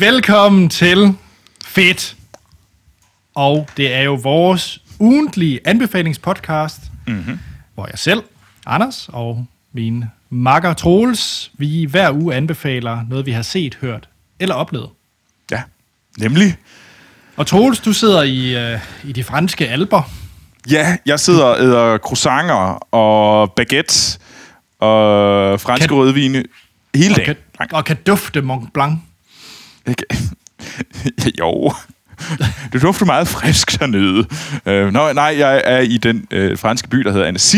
Velkommen til Fedt. Og det er jo vores ugentlige anbefalingspodcast, mm-hmm. hvor jeg selv, Anders og min makker Troels, vi hver uge anbefaler noget, vi har set, hørt eller oplevet. Ja, nemlig. Og Troels, du sidder i, øh, i de franske alber. Ja, jeg sidder og æder croissanter og baguette og franske Kan- rødvine hele Og dagen. kan, og kan dufte Mont Blanc. Ikke? jo. Det dufter meget frisk dernede. Øh, nå, nej, jeg er i den øh, franske by, der hedder Annecy.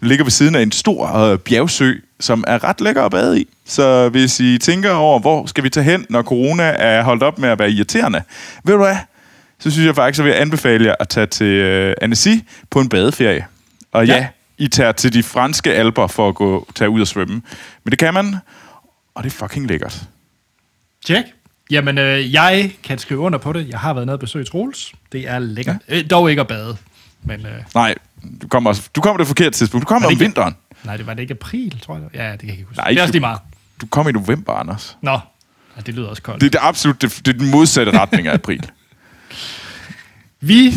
Den ligger ved siden af en stor øh, bjergsø, som er ret lækker at bade i. Så hvis I tænker over, hvor skal vi tage hen, når corona er holdt op med at være irriterende, ved du hvad? Så synes jeg faktisk, at jeg vil anbefale jer at tage til øh, Annecy på en badeferie. Og ja, Ja. I tager til de franske alper for at gå tage ud og svømme. Men det kan man, og det er fucking lækkert. Tjek. Jamen, øh, jeg kan skrive under på det. Jeg har været nede og besøge Troels. Det er lækkert. Ja. Øh, dog ikke at bade. Men øh, Nej, du kommer, du kommer det forkerte tidspunkt. Du kommer om ikke- vinteren. nej, det var det ikke april, tror jeg. Ja, det kan jeg ikke huske. Nej, det er også lige meget. Du kommer i november, Anders. Nå, ja, det lyder også koldt. Det er det absolut det, det er den modsatte retning af april. Vi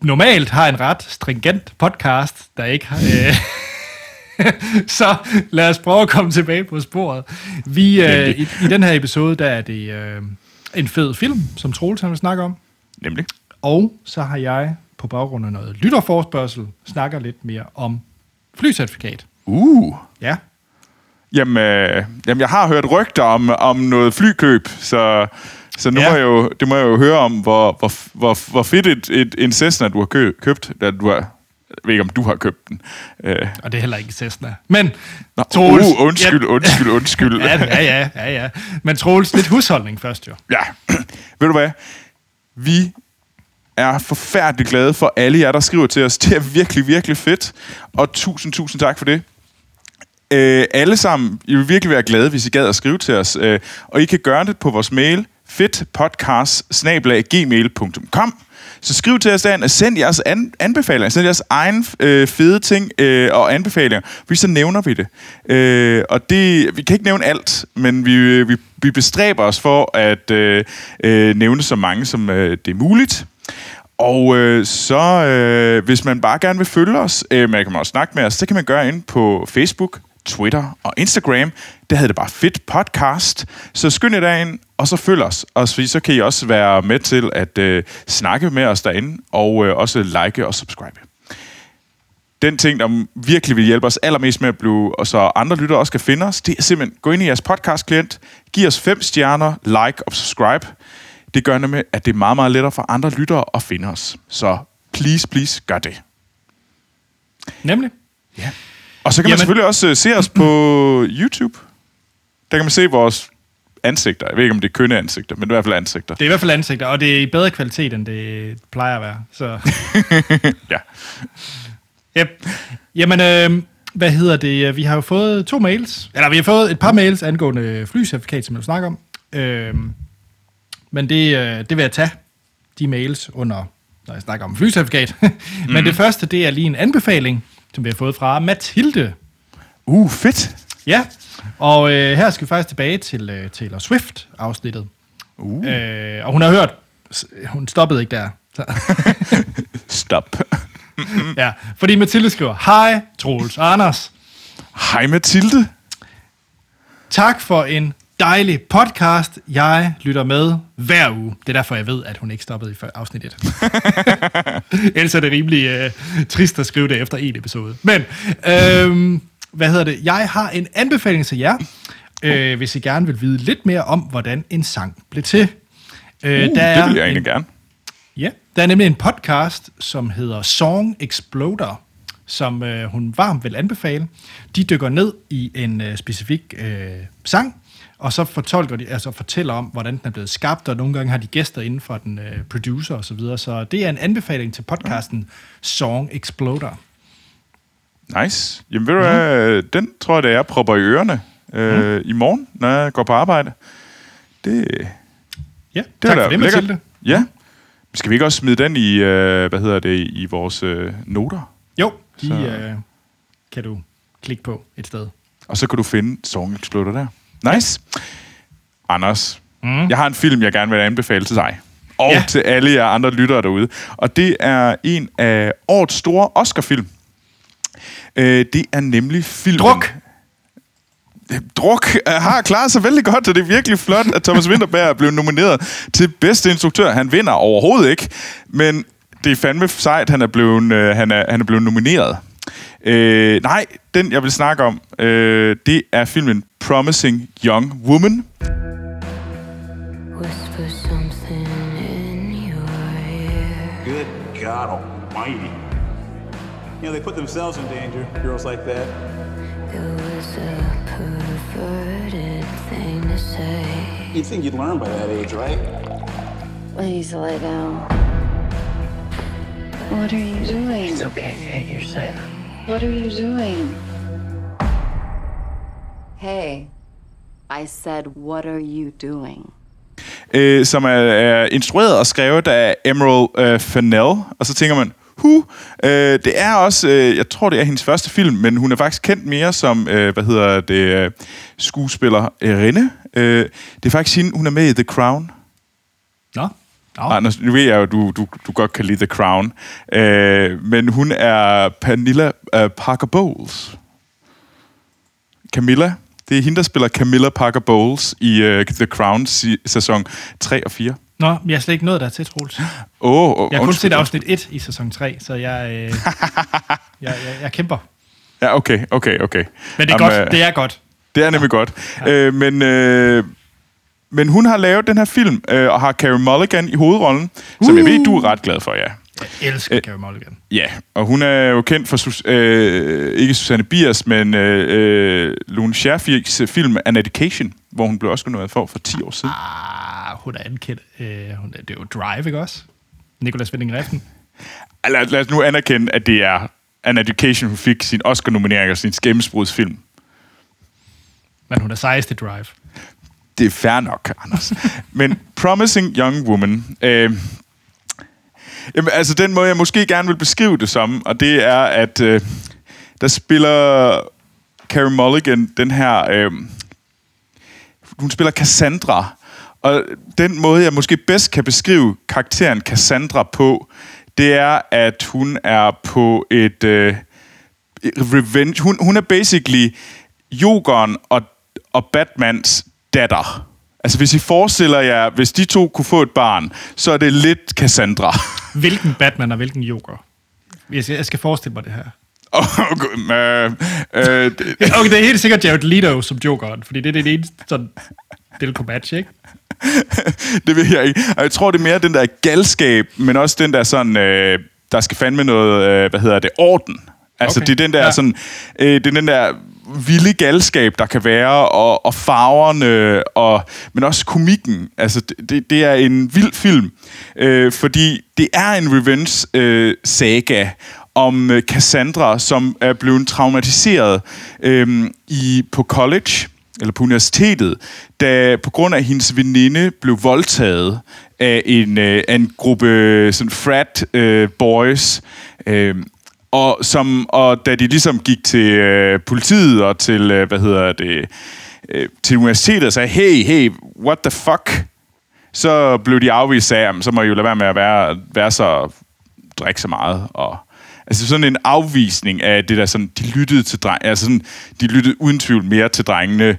normalt har en ret stringent podcast, der ikke har... Øh, så lad os prøve at komme tilbage på sporet. Vi, øh, i, I den her episode, der er det øh, en fed film, som Troels han vil snakke om. Nemlig. Og så har jeg på baggrund af noget lytterforspørgsel snakker lidt mere om flycertifikat. Uh. Ja. Jamen, øh, jamen, jeg har hørt rygter om, om noget flykøb, så, så nu Ja. ja. må jeg jo, det må jeg jo høre om, hvor, hvor, hvor, hvor fedt et, et, en Cessna, du har kø, købt. Da du har, jeg ved ikke, om du har købt den. Øh, Og det er heller ikke Cessna. Men nå, Troels... uh, undskyld, undskyld, undskyld. Ja, ja, ja, ja, ja. Men Troels, lidt husholdning først jo. Ja, ved du hvad? Vi er forfærdeligt glade for alle jer, der skriver til os. Det er virkelig, virkelig fedt. Og tusind, tusind tak for det. Øh, alle sammen, I vil virkelig være glade, hvis I gad at skrive til os. Øh, og I kan gøre det på vores mail, fedtpodcast.gmail.com så skriv til os derinde, og send jeres an- anbefalinger, send jeres egen øh, fede ting øh, og anbefalinger, fordi så nævner vi det. Øh, og det, vi kan ikke nævne alt, men vi, øh, vi, vi bestræber os for at øh, øh, nævne så mange, som øh, det er muligt. Og øh, så, øh, hvis man bare gerne vil følge os, øh, man kan man også snakke med os, så kan man gøre ind på Facebook, Twitter og Instagram. Der hedder det bare Fit Podcast. Så skynd jer derind, og så følg os. Og så, så kan I også være med til at øh, snakke med os derinde, og øh, også like og subscribe. Den ting, der virkelig vil hjælpe os allermest med at blive, og så andre lyttere også kan finde os, det er simpelthen, gå ind i jeres podcast-klient, giv os fem stjerner, like og subscribe. Det gør nemlig, at det er meget, meget lettere for andre lyttere at finde os. Så please, please, gør det. Nemlig. Ja. Og så kan man Jamen- selvfølgelig også øh, se os på YouTube. Der kan man se vores ansigter. Jeg ved ikke, om det er kønne ansigter, men det er i hvert fald ansigter. Det er i hvert fald ansigter, og det er i bedre kvalitet, end det plejer at være. Så, Ja. yep. Jamen, øh, hvad hedder det? Vi har jo fået to mails, eller vi har fået et par mails angående flycertifikat, som jeg vil snakke om. Øh, men det, øh, det vil jeg tage, de mails, under, når jeg snakker om flycertifikat. men det første, det er lige en anbefaling, som vi har fået fra Mathilde. Uh, fedt. Ja, og øh, her skal vi faktisk tilbage til øh, Taylor Swift-afsnittet. Uh. Øh, og hun har hørt, hun stoppede ikke der. Stop. ja, fordi Mathilde skriver, Hej, Troels Anders. Hej Mathilde. Tak for en dejlig podcast. Jeg lytter med hver uge. Det er derfor, jeg ved, at hun ikke stoppede i afsnit 1. Ellers er det rimelig øh, trist at skrive det efter en episode. Men, øh, hvad hedder det? Jeg har en anbefaling til jer, øh, hvis I gerne vil vide lidt mere om, hvordan en sang blev til. Øh, Uh, der er det vil jeg en- egentlig gerne. Ja, der er nemlig en podcast, som hedder Song Exploder, som øh, hun varmt vil anbefale. De dykker ned i en øh, specifik øh, sang, og så fortolker de, altså fortæller om, hvordan den er blevet skabt, og nogle gange har de gæster inden for den øh, producer og så videre. Så det er en anbefaling til podcasten Song Exploder. Nice. Jamen ved du hvad, den tror jeg, det er, jeg propper i ørerne øh, i morgen, når jeg går på arbejde. Det, Ja, det tak er for det, lækkert. Mathilde. Ja. Skal vi ikke også smide den i, øh, hvad hedder det, i vores øh, noter? Jo, de Så- øh, kan du klikke på et sted. Og så kan du finde Song Exploder der. Nice. Anders, Mm. Jeg har en film, jeg gerne vil anbefale til dig. Og Ja. til alle jer andre lyttere derude. Og det er en af årets store Oscar-film. Øh, det er nemlig filmen... Druk! Druk øh, har klaret sig vældig godt, og det er virkelig flot, at Thomas Winterberg er blevet nomineret til bedste instruktør. Han vinder overhovedet ikke, men det er fandme sejt, han er blevet, øh, han er, han er blevet nomineret. Øh, nej, den jeg vil snakke om, øh, det er filmen Promising Young Woman. Whisper something in your ear. Good God Almighty. You know, they put themselves in danger, girls like that. It was a perverted thing to say. You'd think you'd learn by that age, right? Please lay down. What are you doing? It's okay. Hey, you're safe. What are you doing? Hey, I said, what are you doing? øh, som er, er instrueret og skrevet af Emerald øh, Fennell. Og så tænker man, hu, øh, det er også, øh, jeg tror det er hendes første film, men hun er faktisk kendt mere som, øh, hvad hedder det, øh, skuespiller Rinde. Øh, det er faktisk hende, hun er med i The Crown. Nå. Nå. Anders, nu ved jeg jo, du, du, du godt kan lide The Crown. Øh, men hun er Pernilla øh, Parker Bowles. Camilla. Det er hende, der spiller Camilla Parker Bowles i øh, The Crown si- sæson 3 og 4. Nå, jeg har slet ikke nået der til, Troels. Oh, oh, Jeg har kun set afsnit 1 i sæson 3, så jeg, øh, jeg, jeg, jeg kæmper. Ja, okay, okay, okay. Men det er Jamen, godt. øh, Det er godt. Det er nemlig godt. Øh, men, øh, men hun har lavet den her film, øh, og har Carey Mulligan i hovedrollen, uh. som jeg ved, du er ret glad for, ja. Jeg elsker Carey Mulligan. Ja, og hun er jo kendt for, Sus- øh, ikke Susanne Biers, men øh, øh, Lone Scherfigs film An Education, hvor hun blev også nomineret for for 10 år siden. Ah, hun er ankendt. Øh, hun er, det er jo Drive, ikke også? Nicolas Winding Refn. Lad, lad os nu anerkende, at det er An Education, hun fik sin Oscar-nominering og sin skæmmesbrudsfilm. Men hun er sejest i Drive. Det er fair nok, Anders. Men Promising Young Woman... Øh, jamen, altså, den måde, jeg måske gerne vil beskrive det som, og det er, at øh, der spiller Carey Mulligan den her... Øh, hun spiller Cassandra. Og den måde, jeg måske bedst kan beskrive karakteren Cassandra på, det er, at hun er på et... Øh, revenge. Hun, hun er basically Jokeren og, og Batmans datter. Altså, hvis I forestiller jer, hvis de to kunne få et barn, så er det lidt Cassandra. Hvilken Batman og hvilken Joker? Jeg skal, jeg skal forestille mig det her. Og, øh, øh, det- Okay, det er helt sikkert Jared Leto som Jokeren, fordi det er det eneste sådan, det kunne matche, ikke? det ved jeg ikke. Og jeg tror, det er mere den der galskab, men også den der sådan, øh, der skal fandme noget, øh, hvad hedder det, orden. Altså, Okay. okay. det er den der ja. sådan, øh, det er den der vilde galskab, der kan være, og, og farverne, og, men også komikken. Altså, det- det, er en vild film, øh, fordi det er en revenge-saga øh, om øh, Cassandra, som er blevet traumatiseret øh, i, på college, eller på universitetet, da på grund af hendes veninde blev voldtaget af en, øh, af en gruppe sådan frat øh, boys, øh, og, som, og da de ligesom gik til øh, politiet og til, øh, hvad hedder det, øh, til universitetet og sagde, hey, hey, what the fuck? Så blev de afvist af, så må I jo lade være med at være, være så, drikke så meget. Og, altså sådan en afvisning af det der sådan, de lyttede til dreng, altså sådan, de lyttede uden tvivl mere til drengene,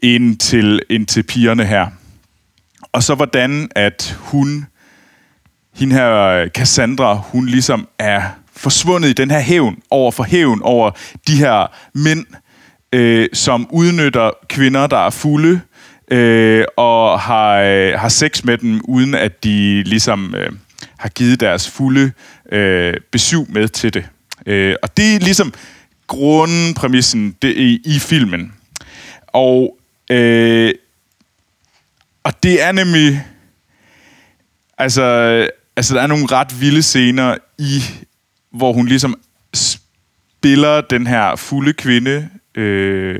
end til, end til pigerne her. Og så hvordan, at hun, hende her Cassandra, hun ligesom er forsvundet i den her hævn, over for hævn, over de her mænd, øh, som udnytter kvinder, der er fulde, øh, og har, øh, har sex med dem, uden at de ligesom øh, har givet deres fulde øh, besøg med til det. Øh, og det er ligesom grundpræmissen det, i, i filmen. Og, øh, og det er nemlig... Altså, altså, der er nogle ret vilde scener i, hvor hun ligesom spiller den her fulde kvinde, øh,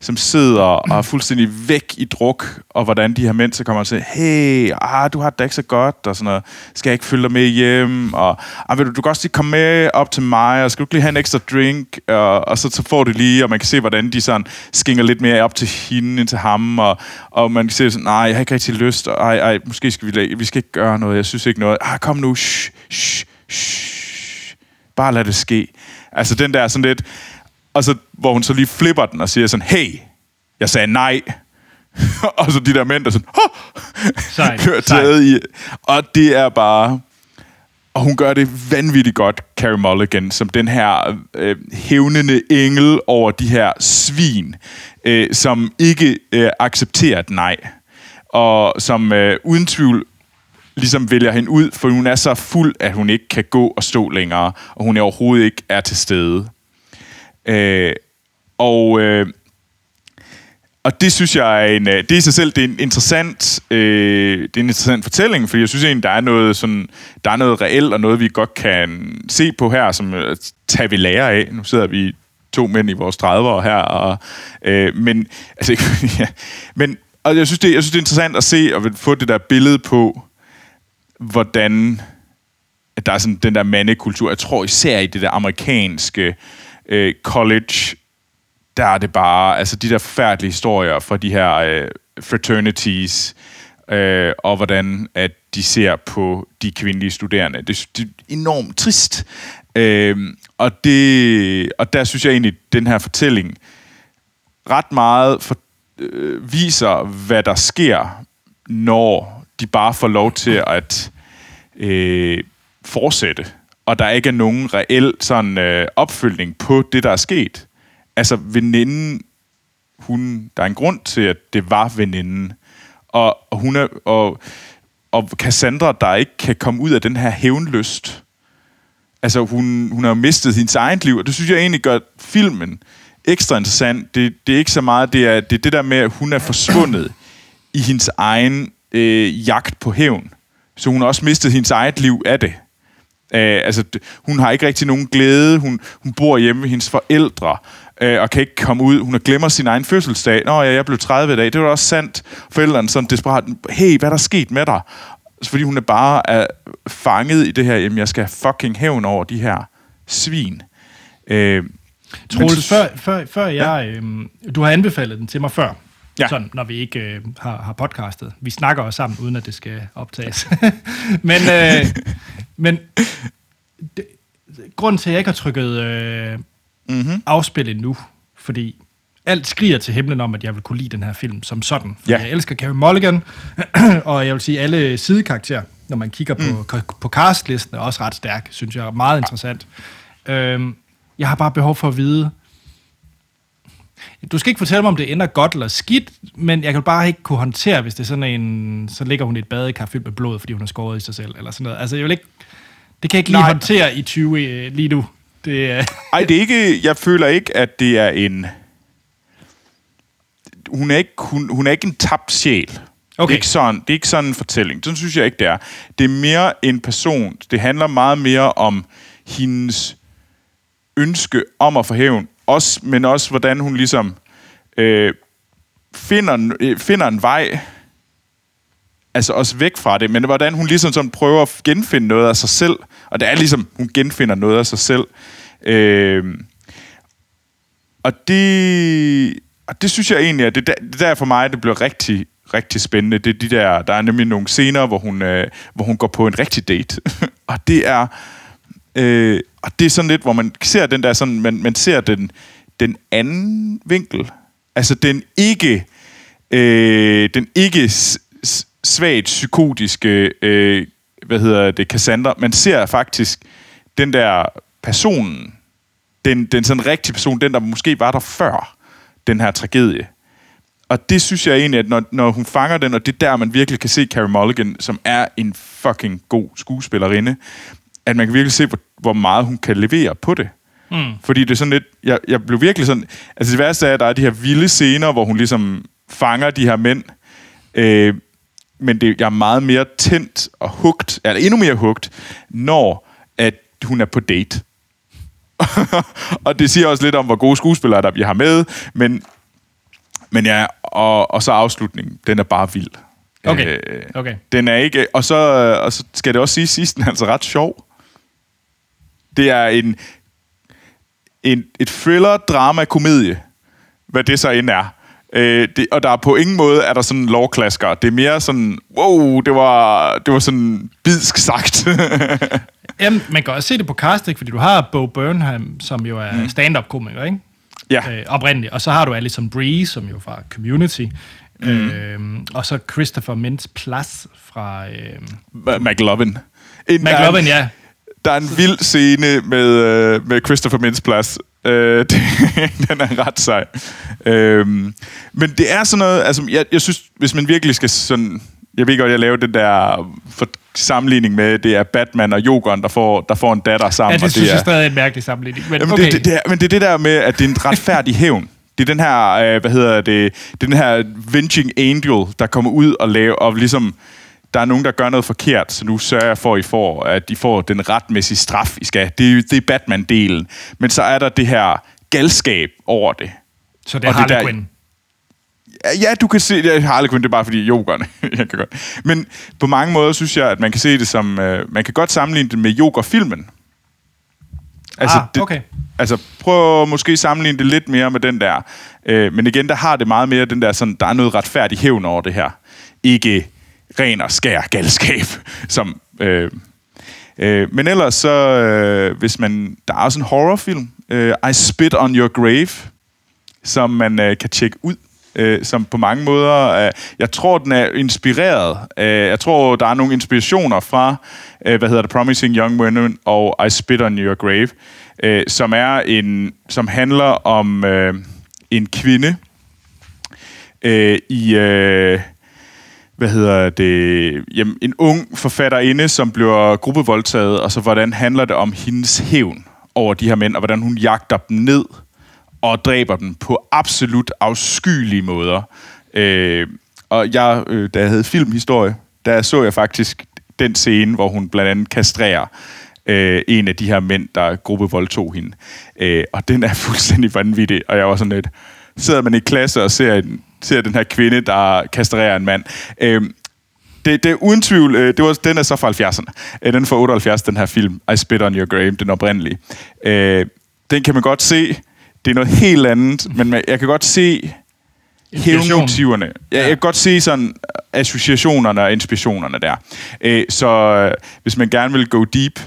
som sidder og er fuldstændig væk i druk, og hvordan de her mænd så kommer og siger, hey, ah, du har det da ikke så godt, og sådan noget, skal jeg ikke følge dig med hjem, og ah, vil du, du kan også lige komme med op til mig, og skal du ikke lige have en ekstra drink, og, og så, så får det lige, og man kan se, hvordan de sådan skinger lidt mere op til hende end til ham, og, og man kan se sådan, nej, jeg har ikke rigtig lyst, og ej, ej, måske skal vi, vi skal ikke gøre noget, jeg synes ikke noget, ah, kom nu, shh, shh, shh, bare lad det ske. Altså den der sådan lidt, og så, hvor hun så lige flipper den og siger sådan, hey, jeg sagde nej. og så de der mænd, der sådan, Sejt, sejt. taget i. Og det er bare... Og hun gør det vanvittigt godt, Carrie Mulligan, som den her øh, hævnende engel over de her svin, øh, som ikke øh, accepterer et nej. Og som øh, uden tvivl ligesom vælger hende ud, for hun er så fuld, at hun ikke kan gå og stå længere, og hun er overhovedet ikke er til stede. Øh, og, øh, og det synes jeg er en, øh, det i sig selv, det er en interessant, øh, det er en interessant fortælling, fordi jeg synes egentlig, der er noget sådan, der er noget reelt og noget, vi godt kan se på her, som øh, tager vi lære af. Nu sidder vi to mænd i vores 30'ere her, og, øh, men, altså, ja, men og jeg synes, det, jeg synes, det er interessant at se og få det der billede på, hvordan at der er sådan den der mandekultur. Jeg tror især i det der amerikanske øh, college, der er det bare, altså de der forfærdelige historier fra de her øh, fraternities, øh, og hvordan at de ser på de kvindelige studerende. Det, det er enormt trist. Øh, og, det, og der synes jeg egentlig, at den her fortælling ret meget for, øh, viser, hvad der sker, når de bare får lov til at øh, fortsætte, og der ikke er nogen reel sådan, øh, opfølgning på det, der er sket. Altså, veninden, hun, der er en grund til, at det var veninden, og, og hun er, og, og Cassandra, der ikke kan komme ud af den her hævnlyst. Altså, hun, hun har mistet sin eget liv, og det synes jeg egentlig gør filmen ekstra interessant. Det, det er ikke så meget, det er, det er det der med, at hun er forsvundet i hendes egen øh, jagt på hævn. Så hun har også mistet hendes eget liv af det. Øh, altså, hun har ikke rigtig nogen glæde. Hun, hun bor hjemme ved hendes forældre, øh, og kan ikke komme ud. Hun har glemmer sin egen fødselsdag. Nå ja, jeg blev 30 i dag. Det var også sandt. Forældrene sådan desperat. Hey, hvad er der sket med dig? Fordi hun er bare er fanget i det her, jamen jeg skal fucking hævn over de her svin. Øh, Troels, før, før, før jeg... Øhm, du har anbefalet den til mig før. Ja. Sådan, når vi ikke øh, har, har podcastet. Vi snakker også sammen, uden at det skal optages. men øh, men det, grunden til, at jeg ikke har trykket øh, mm-hmm. afspil endnu, fordi alt skriger til himlen om, at jeg vil kunne lide den her film som sådan. Fordi Ja. Jeg elsker Carey Mulligan, og jeg vil sige, alle sidekarakterer, når man kigger på, mm. på castlisten, er også ret stærk, synes jeg. er Meget interessant. Øhm, jeg har bare behov for at vide, du skal ikke fortælle mig, om det ender godt eller skidt, men jeg kan bare ikke kunne håndtere, hvis det er sådan en... Så ligger hun i et badekar fyldt med blod, fordi hun har skåret i sig selv, eller sådan noget. Altså, jeg vil ikke... Det kan jeg ikke lige Nej. håndtere i 20 øh, lige nu. Det, er- Ej, det er ikke, jeg føler ikke, at det er en... Hun er ikke, hun, hun er ikke en tabt sjæl. Det, Okay. er ikke sådan, det er ikke sådan en fortælling. Sådan synes jeg ikke, det er. Det er mere en person. Det handler meget mere om hendes ønske om at få hævn. Også, men også, hvordan hun ligesom øh, finder, øh, finder en vej altså også væk fra det, men hvordan hun ligesom sådan prøver at genfinde noget af sig selv, og det er ligesom, hun genfinder noget af sig selv. Øh, og det, og det synes jeg egentlig, at det, der- det der for mig, det bliver rigtig, rigtig spændende. Det er de der, der er nemlig nogle scener, hvor hun, øh, hvor hun går på en rigtig date. og det er, øh, og det er sådan lidt, hvor man ser den der sådan, man, man ser den, den anden vinkel. Altså den ikke, øh, den ikke svagt psykotiske, øh, hvad hedder det, Cassandra. Man ser faktisk den der personen, den, den sådan rigtige person, den der måske var der før den her tragedie. Og det synes jeg egentlig, at når, når hun fanger den, og det er der, man virkelig kan se Carey Mulligan, som er en fucking god skuespillerinde, at man kan virkelig se, hvor, hvor meget hun kan levere på det. Mm. Fordi det er sådan lidt, jeg, jeg blev virkelig sådan, altså det værste er, at der er de her vilde scener, hvor hun ligesom fanger de her mænd, øh, men det, jeg er meget mere tændt og hugt, eller endnu mere hugt, når at hun er på date. og det siger også lidt om, hvor gode skuespillere der vi har med, men Men ja, og, og så afslutningen, den er bare vild. Okay, okay. Den er ikke... Og så, og så skal det også sige, sidst den er altså ret sjov. Det er en, en et thriller, drama, komedie. Hvad det så end er. Øh, det, og der er på ingen måde er der sådan lovklasker. Det er mere sådan, wow, det var, det var sådan bidsk sagt. Jamen, man kan også se det på cast, ikke? fordi du har Bo Burnham, som jo er mm. stand-up-komiker, ikke? ja, Øh, oprindeligt. Og så har du Alison Brie, som jo er fra Community. Mm. Øh, og så Christopher Mintz-Plasse fra... Øh, McLovin. En, McLovin, ja. Der er en vild scene med, øh, med Christopher Mintz-Plasse. Øh, det, den er ret sej. Øhm, men det er sådan noget, altså jeg, jeg synes, hvis man virkelig skal sådan, jeg ved godt, jeg laver den der for, sammenligning med, det er Batman og Jokeren, der får, der får en datter sammen. Ja, det og synes det jeg er, stadig er en mærkelig sammenligning. Men Jamen, okay. det, det, det er, men det er det der med, at det er en retfærdig hævn. Det er den her, øh, hvad hedder det, det er den her venging angel, der kommer ud og laver, og ligesom, der er nogen, der gør noget forkert, så nu sørger jeg for, at I får, at I får den retmæssige straf, I skal. Det, er- det er Batman-delen. Men så er der det her galskab over det. så det er og det Harley der- Quinn. Ja, du kan se det. Harley Quinn, det er bare fordi jokerne. jeg kan godt. Men på mange måder synes jeg, at man kan se det som... Øh, man kan godt sammenligne det med Joker-filmen. Ah, det, okay. Altså, prøv at måske sammenligne det lidt mere med den der. Øh, men igen, der har det meget mere den der sådan, der er noget retfærdig hævn over det her. Ikke ren og skær galskab, som... Øh, øh, men ellers så, øh, hvis man... Der er også en horrorfilm, øh, I Spit on Your Grave, som man øh, kan tjekke ud, øh, som på mange måder, øh, jeg tror, den er inspireret. Øh, jeg tror, der er nogle inspirationer fra, øh, hvad hedder det, Promising Young Women og I Spit on Your Grave, øh, som er en, som handler om øh, en kvinde øh, i, øh, hvad hedder det, jamen, en ung forfatterinde, som bliver gruppevoldtaget, og så hvordan handler det om hendes hævn over de her mænd, og hvordan hun jagter dem ned og dræber dem på absolut afskyelige måder. Øh, og jeg, øh, da jeg havde filmhistorie, der så jeg faktisk den scene, hvor hun blandt andet kastrerer øh, en af de her mænd, der gruppevoldtog hende. Øh, og den er fuldstændig vanvittig, og jeg var sådan lidt... Sidder man i klasse og ser, en, ser den her kvinde, der kastrerer en mand. Øh, det, det er uden tvivl, øh, det var, den er så fra 70'erne. Øh, den er fra 78, den her film, I Spit on Your Grave, den oprindelige. Øh, den kan man godt se. Det er noget helt andet, men man, jeg kan godt se hævnmotiverne. Ja, jeg kan godt se sådan associationerne og inspirationerne der. Øh, så øh, hvis man gerne vil go deep,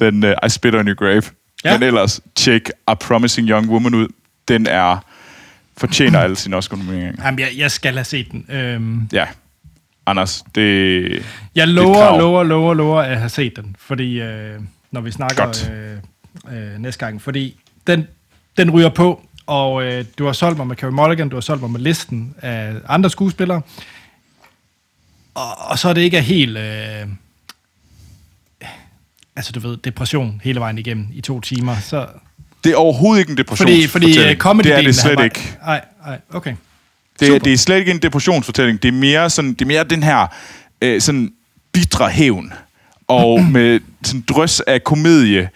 then uh, I Spit on Your Grave. Ja. Men ellers, tjek A Promising Young Woman ud. Den er fortjener alle sine Oscar-nomineringer. Jamen, jeg, jeg skal have set den. Øhm, Ja. Anders, det... jeg Det er lover, krav. lover, lover, lover at have set den, fordi øh, når vi snakker Godt. øh, øh, næste gang, fordi den, den ryger på, og øh, du har solgt mig med Carey Mulligan, du har solgt mig med listen af andre skuespillere, og, og så er det ikke helt... Øh, altså, du ved, depression hele vejen igennem i to timer, så... Det er overhovedet ikke en Fordi, depressionsfortælling. fordi uh, comedy det er det slet ikke. Nej, nej, okay. Det, Super. er- det er slet ikke en depressionsfortælling. Det er mere, sådan, det er mere den her øh, sådan bitre hævn. Og med sådan drøs af komedie.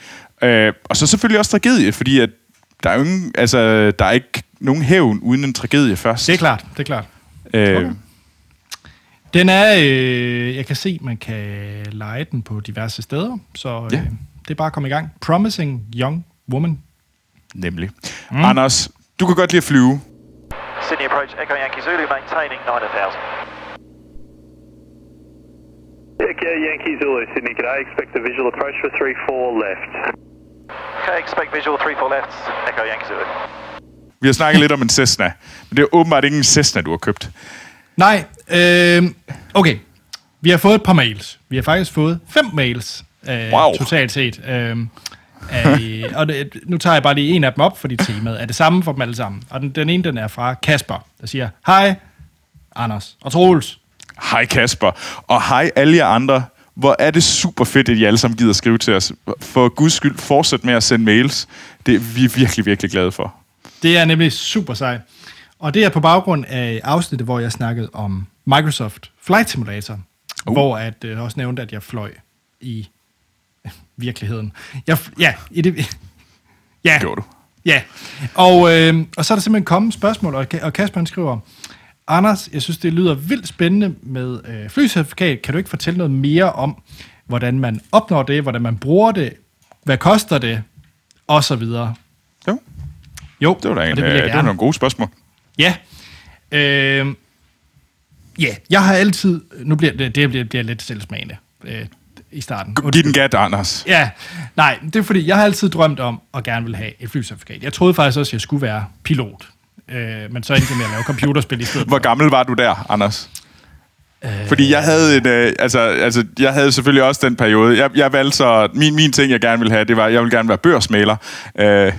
Øh, og så selvfølgelig også tragedie, fordi at der er, ingen, altså, der er ikke nogen hævn uden en tragedie først. Det er klart, det er klart. Øh, Okay. Den er, øh, jeg kan se, man kan lege den på diverse steder, så øh, Ja. det er bare at komme i gang. Promising Young Woman. Nemlig. Mm. Anders, du kan godt lide at flyve. Sydney approach, Echo Yankee Zulu, maintaining 9000. Echo Yankee Zulu, Sydney, could I expect a visual approach for 3-4 left? Okay, expect visual 34 left, Echo Yankee Zulu. Vi har snakket lidt om en Cessna. Men det er åbenbart ikke en Cessna, du har købt. Nej, øh, okay. Vi har fået et par mails. Vi har faktisk fået fem mails øh, Wow. totalt set. Øh, øh, og det, nu tager jeg bare lige en af dem op, fordi temaet er det samme for dem alle sammen. Og den, den ene, den er fra Kasper, der siger, Hej, Anders og Troels. Hej Kasper, og hej alle jer andre. Hvor er det super fedt, at I alle sammen gider skrive til os. For guds skyld, fortsæt med at sende mails. Det er vi virkelig, virkelig glade for. Det er nemlig super sejt. Og det er på baggrund af afsnittet, hvor jeg snakkede om Microsoft Flight Simulator, uh. hvor at, øh, også nævnte, at jeg fløj i virkeligheden. Jeg, ja, i det, ja, Gjorde du? Ja, og, øh, og så er der simpelthen kommet spørgsmål, og, og Kasper han skriver, Anders, jeg synes, det lyder vildt spændende med øh, flycertifikat. Kan du ikke fortælle noget mere om, hvordan man opnår det, hvordan man bruger det, hvad koster det, og så videre. Jo, Jo, det var da en, det øh, det var nogle gode spørgsmål. Ja. Øh, ja, jeg har altid... Nu bliver det, det bliver, bliver lidt selvsmagende øh, i starten. Giv den gat, Anders. Ja, nej, det er fordi, jeg har altid drømt om at gerne vil have et flycertifikat. Jeg troede faktisk også, at jeg skulle være pilot. Øh, men så endte jeg med at lave computerspil i stedet. Hvor gammel var du der, Anders? Fordi jeg havde en, øh, altså, altså, jeg havde selvfølgelig også den periode. Jeg, jeg valgte så, min, min ting, jeg gerne ville have, det var, jeg ville gerne være børsmaler. Øh,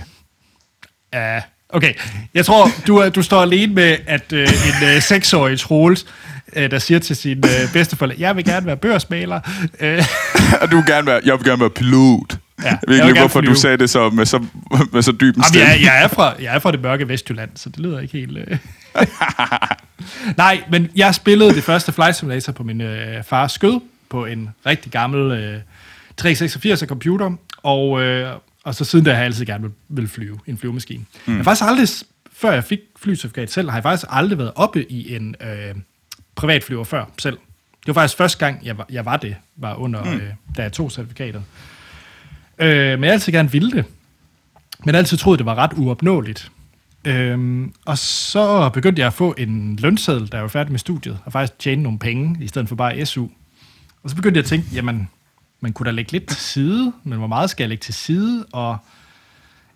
Ja, okay. Jeg tror, du, du står alene med, at øh, en øh, seksårig Troels, øh, der siger til sin øh, bedsteforældre, jeg vil gerne være børsmaler. Øh, og du vil gerne være, jeg vil gerne være pilot. Ja, jeg ved ikke, hvorfor du flyve. sagde det så med så, med så dyb en Jamen, stemme. jeg, jeg, er fra, jeg er fra det mørke Vestjylland, så det lyder ikke helt... Øh. Nej, men jeg spillede det første Flight Simulator på min øh, fars skød, på en rigtig gammel øh, 386 computer, og, øh, og så siden da har jeg altid gerne vil, vil flyve i en flyvemaskine. Mm. Jeg har faktisk aldrig, før jeg fik flycertifikat selv, har jeg faktisk aldrig været oppe i en øh, privatflyver før selv. Det var faktisk første gang, jeg var, jeg var det, var under, mm. øh, da jeg tog certifikatet. Øh, men jeg altid gerne ville det. Men altid troet, det var ret uopnåeligt. Øhm, og så begyndte jeg at få en lønseddel, da jeg var færdig med studiet, og faktisk tjene nogle penge, i stedet for bare SU. Og så begyndte jeg at tænke, jamen, man kunne da lægge lidt til side, men hvor meget skal jeg lægge til side, og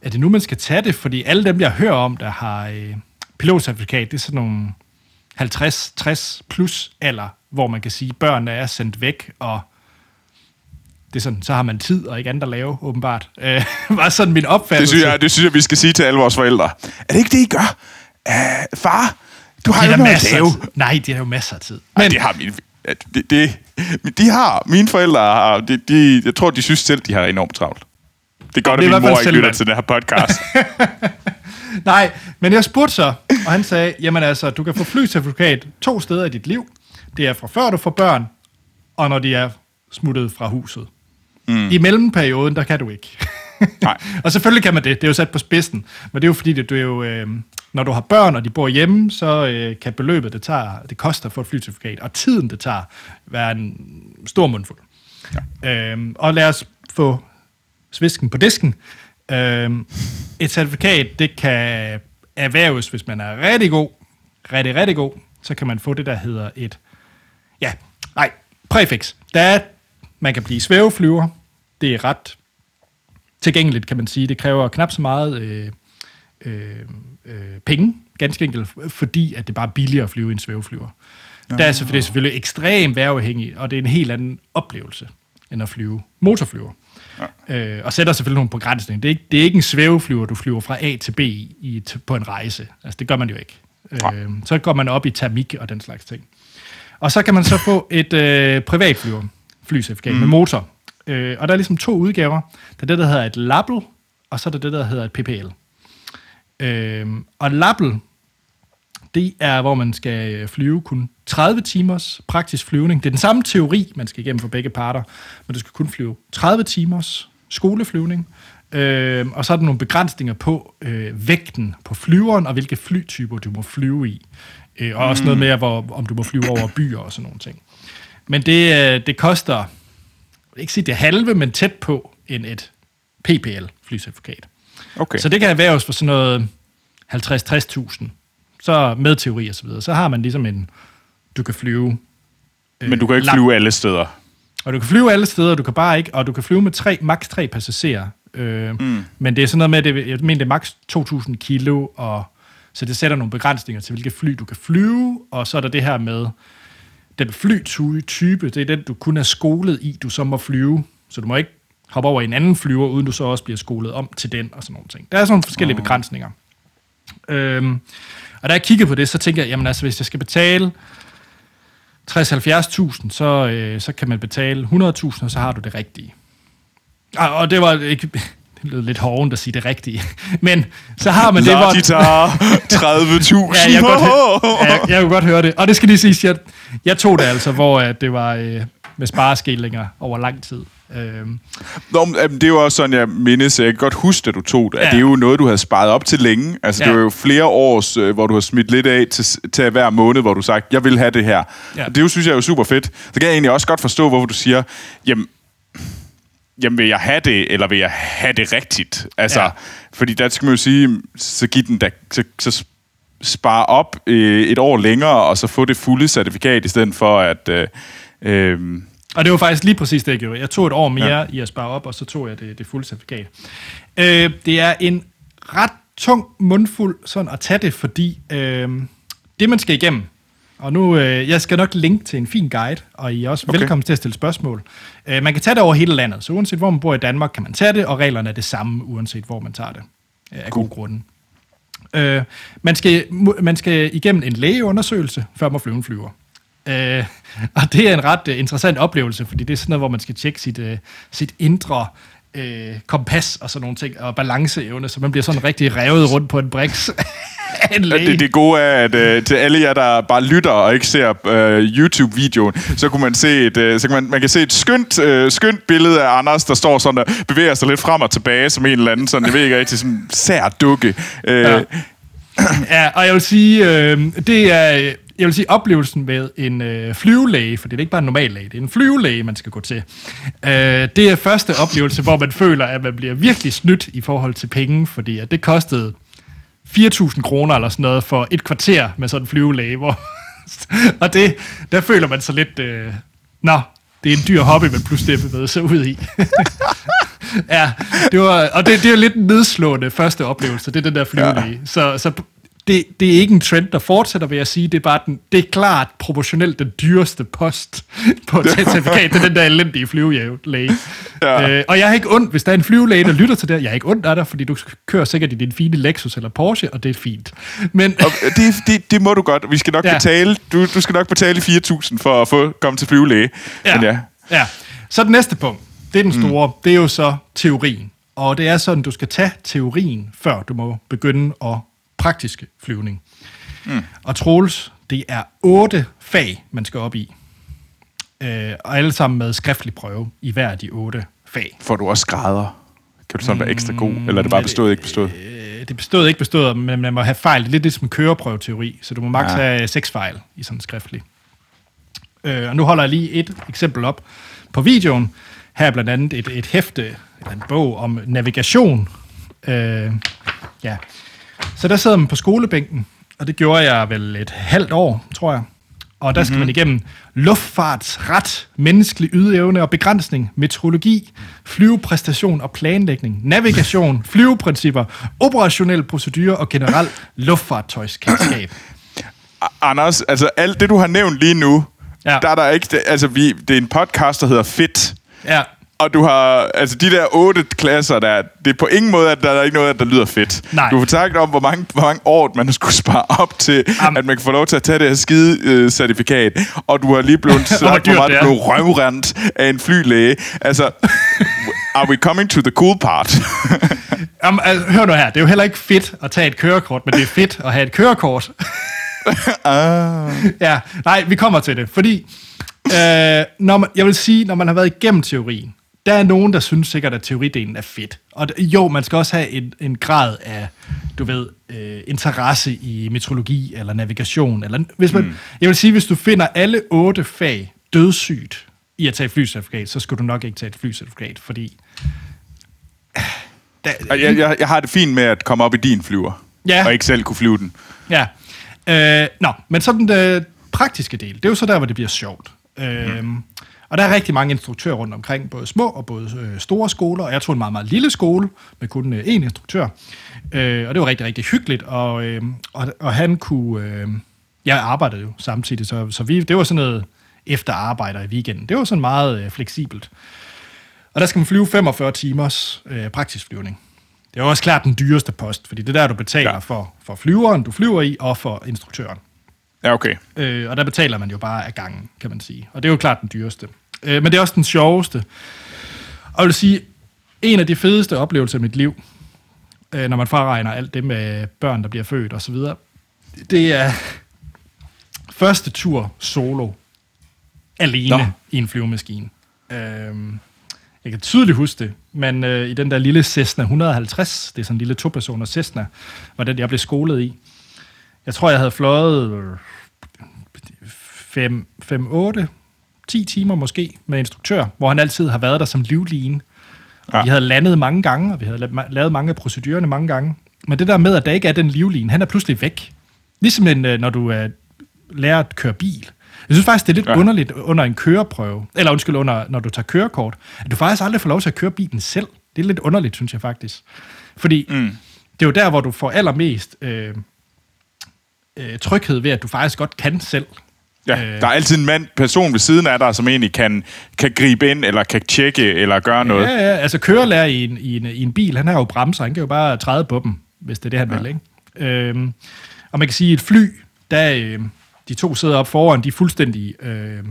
er det nu, man skal tage det? Fordi alle dem, jeg hører om, der har øh, pilotcertifikat, det er sådan nogle 50-60 plus alder, hvor man kan sige, at børnene er sendt væk, og det er sådan, så har man tid og ikke andet at lave, åbenbart. Øh, var sådan min opfattelse. Det synes, jeg, det synes jeg, vi skal sige til alle vores forældre. Er det ikke det, I gør? Uh, far, du har Det jo er noget at lave. Nej, det er jo masser af tid. Men det har mine, det, det, de har, mine forældre har, de, de, jeg tror, de synes selv, de har enormt travlt. Det gør, at det er min i hvert fald mor ikke lytter til den her podcast. Nej, men jeg spurgte så, og han sagde, jamen altså, du kan få flycertifikat to steder i dit liv. Det er fra før du får børn, og når de er smuttet fra huset. Mm. I mellemperioden, der kan du ikke. Nej. og selvfølgelig kan man det, det er jo sat på spidsen. Men det er jo fordi, det, det er jo, øh, når du har børn, og de bor hjemme, så øh, kan beløbet, det, tager, det koster for et flycertifikat, og tiden, det tager, være en stor mundfuld. Ja. Øhm, og lad os få svisken på disken. Øhm, et certifikat, det kan erhverves, hvis man er rigtig god, rigtig, rigtig god, så kan man få det, der hedder et, ja, nej, præfix. Der er, man kan blive svæveflyver. Det er ret tilgængeligt, kan man sige. Det kræver knap så meget øh, øh, øh, penge, ganske enkelt, fordi at det bare er billigere at flyve en svæveflyver. Der er selvfølgelig, det er selvfølgelig ekstremt vejrafhængigt, og det er en helt anden oplevelse, end at flyve motorflyver. Ja. Øh, og sætter selvfølgelig nogle begrænsninger. Det er, ikke, det er ikke en svæveflyver, du flyver fra A til B i, på en rejse. Altså, det gør man jo ikke. Øh, så går man op i termik og den slags ting. Og så kan man så få et øh, privatflyver, flycertifikat mm. med motor. Øh, og der er ligesom to udgaver. Der er det, der hedder et label, og så er der det, der hedder et PPL. Øh, og label, det er, hvor man skal øh, flyve kun 30 timers praktisk flyvning. Det er den samme teori, man skal igennem for begge parter, men du skal kun flyve 30 timers skoleflyvning. Øh, og så er der nogle begrænsninger på øh, vægten på flyveren, og hvilke flytyper du må flyve i. Øh, og også noget med, hvor, om du må flyve over byer og sådan nogle ting. Men det, øh, det koster, jeg vil ikke sige det halve, men tæt på end et PPL flycertifikat. Okay. Så det kan erhverves for sådan noget 50-60.000. Så med teori og så videre. Så har man ligesom en, du kan flyve. øh, Men du kan ikke lang- flyve alle steder. Og du kan flyve alle steder, du kan bare ikke, og du kan flyve med tre, maks tre passagerer. Øh, mm. Men det er sådan noget med, at det, jeg mener, det er maks 2.000 kilo, og, så det sætter nogle begrænsninger til, hvilke fly du kan flyve, og så er der det her med, den flytype, det er den, du kun er skolet i, du så må flyve. Så du må ikke hoppe over i en anden flyver, uden du så også bliver skolet om til den, og sådan nogle ting. Der er sådan nogle forskellige oh. begrænsninger. Øhm, og da jeg kiggede på det, så tænker jeg, jamen altså, hvis jeg skal betale 60-70.000, så, øh, så kan man betale 100.000, og så har du det rigtige. Og, og det var ikke... Det lød lidt hårdt at sige det rigtige. Men så har man det, hvor... de tager 30.000. Ja, jeg, kan godt høre, ja, jeg, jeg kunne godt høre det. Og det skal lige siges, jeg, jeg tog det altså, hvor øh, det var øh, med spareskillinger over lang tid. Øhm, Nå, men, det er jo også sådan, jeg mindes, jeg kan godt huske, at du tog det. Ja. Det er jo noget, du havde sparet op til længe. Altså, ja. Det var jo flere års, øh, hvor du har smidt lidt af til, til hver måned, hvor du har sagt, jeg vil have det her. Ja. Og det jo, synes jeg er jo super fedt. Så kan jeg egentlig også godt forstå, hvorfor du siger, jamen, jamen vil jeg have det, eller vil jeg have det rigtigt? Altså. Ja. fordi der skal man jo sige, så giv den da, så, så spare op øh, et år længere, og så få det fulde certifikat, i stedet for at... Øh, øh, Og det var faktisk lige præcis det, jeg gjorde. Jeg tog et år mere ja. i at spare op, og så tog jeg det, det fulde certifikat. Øh, det er en ret tung mundfuld sådan at tage det, fordi øh, det, man skal igennem, og nu, øh, jeg skal nok linke til en fin guide, og I er også Okay. velkommen til at stille spørgsmål. Øh, man kan tage det over hele landet, så uanset hvor man bor i Danmark, kan man tage det, og reglerne er det samme, uanset hvor man tager det, øh, af gode grunde. Øh, man, skal, man skal igennem en lægeundersøgelse, før man flyve en flyver. Øh, og det er en ret øh, interessant oplevelse, fordi det er sådan noget, hvor man skal tjekke sit, øh, sit indre øh, kompas og sådan nogle ting, og balanceevne, så man bliver sådan rigtig revet rundt på en briks en. Det, det gode er, at øh, til alle jer, der bare lytter og ikke ser øh, YouTube-videoen, så kunne man se et, øh, så kan man, man kan se et skønt, øh, skønt billede af Anders, der står sådan og bevæger sig lidt frem og tilbage som en eller anden, sådan, jeg ved ikke rigtig, sådan sær dukke. Øh, ja. Ja. Og jeg vil sige, øh, det er, jeg vil sige oplevelsen med en øh, flyvelæge, for det er ikke bare en normal læge, det er en flyvelæge, man skal gå til. Øh, det er første oplevelse, hvor man føler, at man bliver virkelig snydt i forhold til penge, fordi at det kostede 4.000 kroner eller sådan noget for et kvarter med sådan en flyvelæge, hvor, og det, der føler man sig lidt, øh, nå, det er en dyr hobby, man pludselig er bevæget sig ud i. ja, det var, og det, det er jo lidt en nedslående første oplevelse, det er den der flyvelæge. Ja. Så, så det, det er ikke en trend, der fortsætter, vil jeg sige. Det er bare den, det er klart proportionelt den dyreste post på et certifikat. Det er den der elendige flyvelæge. Ja. Øh, og jeg har ikke ondt, hvis der er en flyvelæge, der lytter til det. Jeg har ikke ondt af dig, fordi du kører sikkert i din fine Lexus eller Porsche, og det er fint. Men Og det, det, det må du godt. Vi skal nok Ja. betale, du, du skal nok betale 4.000 for at få komme til flyvelæge. Ja. Men ja. ja. Så det næste punkt, det er den store, mm. det er jo så teorien. Og det er sådan, du skal tage teorien, før du må begynde at praktiske flyvning. Mm. Og Troels, det er otte fag, man skal op i. Øh, og alle sammen med skriftlig prøve i hver af de otte fag. Får du også grader? Kan du sådan være ekstra god? Eller er det bare bestået, ikke bestået? Øh, det bestod ikke bestået, men man må have fejl. Det er lidt ligesom køreprøveteori, så du må maks Ja. ja. have seks fejl i sådan en skriftlig. Øh, og nu holder jeg lige et eksempel op på videoen. Her er blandt andet et, et hæfte, eller en bog om navigation. Øh, ja. Så der sidder man på skolebænken, og det gjorde jeg vel et halvt år, tror jeg. Og der skal mm-hmm. man igennem luftfartsret, menneskelig ydeevne og begrænsning, meteorologi, flyvepræstation og planlægning, navigation, flyveprincipper, operationelle procedurer og generelt luftfartøjskendskab. Anders, altså alt det, du har nævnt lige nu, ja. Der er der ikke... Altså, vi, det er en podcast, der hedder Fit. Ja, Og du har, altså de der otte klasser der, det er på ingen måde, at der er ikke noget, der lyder fedt. Nej. Du har fortalt om, hvor mange, hvor mange år man skulle spare op til, Am- at man kan få lov til at tage det her skide øh, certifikat. Og du har lige blevet sagt, hvor meget du blev røvrendt af en flylæge. Altså, are we coming to the cool part? Jamen, altså, hør nu her, det er jo heller ikke fedt at tage et kørekort, men det er fedt at have et kørekort. ah. ja, nej, vi kommer til det, fordi øh, når man, jeg vil sige, når man har været igennem teorien, der er nogen, der synes sikkert, at teoridelen er fedt. Og jo, man skal også have en, en grad af, du ved, øh, interesse i metrologi eller navigation. Eller, hvis man, mm. Jeg vil sige, hvis du finder alle otte fag dødssygt i at tage et flycertifikat, så skal du nok ikke tage et flycertifikat, fordi... Der, jeg, jeg, jeg har det fint med at komme op i din flyver. Ja. Og ikke selv kunne flyve den. Ja. Øh, nå, men så den øh, praktiske del, det er jo så der, hvor det bliver sjovt. Øh, og der er rigtig mange instruktører rundt omkring, både små og både øh, store skoler, og jeg tog en meget, meget lille skole med kun øh, én instruktør. Øh, og det var rigtig, rigtig hyggeligt, og, øh, og, og han kunne... Øh, jeg arbejdede jo samtidig, så, så vi, det var sådan noget efter arbejde i weekenden. Det var sådan meget øh, fleksibelt. Og der skal man flyve 45 timers øh, praktisk flyvning. Det er også klart den dyreste post, fordi det er der, du betaler ja. for, for flyveren, du flyver i, og for instruktøren. Ja, okay. Øh, og der betaler man jo bare af gangen, kan man sige. Og det er jo klart den dyreste. Øh, men det er også den sjoveste. Og jeg vil sige, en af de fedeste oplevelser i mit liv, øh, når man fraregner alt det med børn, der bliver født osv., det er første tur solo alene Nå. I en flyvemaskine. Øhm, Jeg kan tydeligt huske det, men øh, i den der lille Cessna 150, det er sådan en lille to-personers Cessna, var den, jeg blev skolet i. Jeg tror, jeg havde fløjet 5, 5 8, 10 timer måske med instruktør, hvor han altid har været der som livline. Ja. Vi havde landet mange gange, og vi havde la- lavet mange af procedurerne mange gange. Men det der med, at der ikke er den livline, han er pludselig væk. Ligesom en, øh, når du øh, lærer at køre bil. Jeg synes faktisk, det er lidt. Ja. underligt under en køreprøve, eller undskyld, under, når du tager kørekort, at du faktisk aldrig får lov til at køre bilen selv. Det er lidt underligt, synes jeg faktisk. Fordi mm. det er jo der, hvor du får allermest øh, øh, tryghed ved, at du faktisk godt kan selv. Ja, Øh. der er altid en mand, person ved siden af dig, som egentlig kan, kan gribe ind, eller kan tjekke, eller gøre noget. Ja, ja, altså kørelærer i en, i, en, i en bil, han har jo bremser, han kan jo bare træde på dem, hvis det er det, han ja. vil, ikke? Øhm, og man kan sige, at et fly, der øh, de to sidder op foran, de er fuldstændig øh,